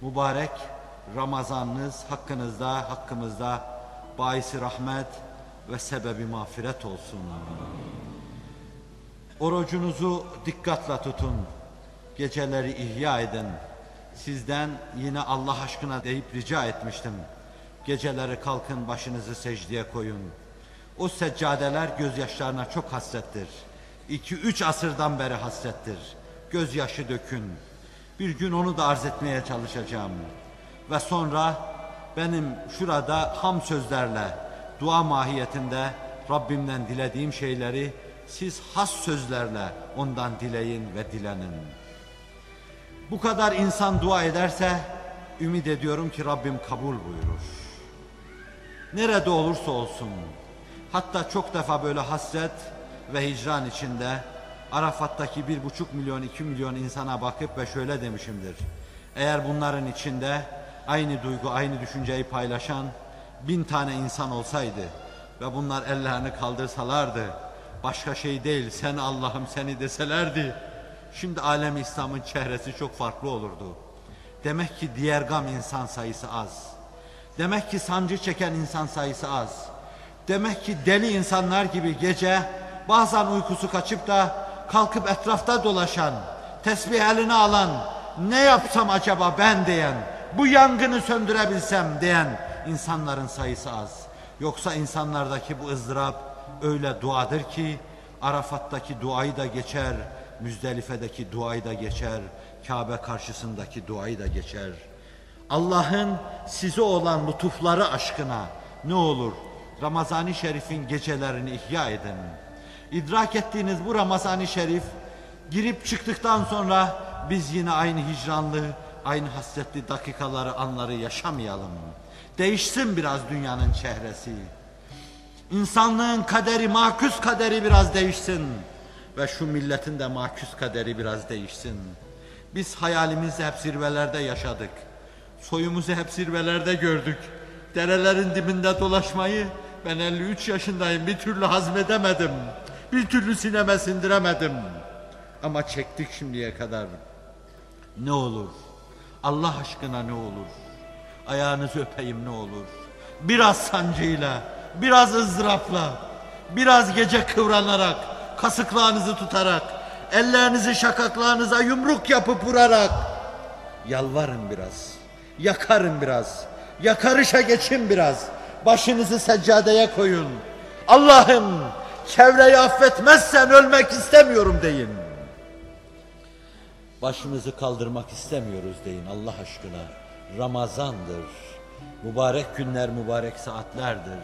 Mübarek Ramazanınız hakkınızda, hakkımızda baisi rahmet ve sebebi mağfiret olsun. Orucunuzu dikkatle tutun. Geceleri ihya edin. Sizden yine Allah aşkına deyip rica etmiştim. Geceleri kalkın başınızı secdeye koyun. O seccadeler gözyaşlarına çok hasrettir. İki üç asırdan beri hasrettir. Gözyaşı dökün. Bir gün onu da arz etmeye çalışacağım. Ve sonra benim şurada ham sözlerle, dua mahiyetinde Rabbimden dilediğim şeyleri siz has sözlerle ondan dileyin ve dilenin. Bu kadar insan dua ederse ümit ediyorum ki Rabbim kabul buyurur. Nerede olursa olsun, hatta çok defa böyle hasret ve hicran içinde Arafat'taki bir buçuk milyon, iki milyon insana bakıp ve şöyle demişimdir. Eğer bunların içinde aynı duygu, aynı düşünceyi paylaşan bin tane insan olsaydı ve bunlar ellerini kaldırsalardı, başka şey değil sen Allah'ım seni deselerdi, şimdi alem İslam'ın çehresi çok farklı olurdu. Demek ki diğer gam insan sayısı az. Demek ki sancı çeken insan sayısı az. Demek ki deli insanlar gibi gece bazen uykusu kaçıp da kalkıp etrafta dolaşan, tesbih eline alan, ne yapsam acaba ben diyen, bu yangını söndürebilsem diyen insanların sayısı az. Yoksa insanlardaki bu ızdırap öyle duadır ki Arafat'taki duayı da geçer, Müzdelife'deki duayı da geçer, Kabe karşısındaki duayı da geçer. Allah'ın size olan lütufları aşkına ne olur Ramazan-ı Şerif'in gecelerini ihya edin. İdrak ettiğiniz bu Ramazan-ı Şerif girip çıktıktan sonra biz yine aynı hicranlı, aynı hasretli dakikaları, anları yaşamayalım. Değişsin biraz dünyanın çehresi. İnsanlığın kaderi, makus kaderi biraz değişsin. Ve şu milletin de makus kaderi biraz değişsin. Biz hayalimizi hep zirvelerde yaşadık. Soyumuzu hep zirvelerde gördük. Derelerin dibinde dolaşmayı ben 53 yaşındayım bir türlü hazmedemedim. Bir türlü sineme sindiremedim. Ama çektik şimdiye kadar. Ne olur? Allah aşkına ne olur? Ayağınızı öpeyim ne olur? Biraz sancıyla, biraz ızdırapla, biraz gece kıvranarak, kasıklağınızı tutarak, ellerinizi şakaklarınıza yumruk yapıp vurarak yalvarın biraz, yakarın biraz, yakarışa geçin biraz, başınızı seccadeye koyun. Allah'ım çevreyi affetmezsen ölmek istemiyorum deyin. Başımızı kaldırmak istemiyoruz deyin Allah aşkına. Ramazandır. Mübarek günler, mübarek saatlerdir.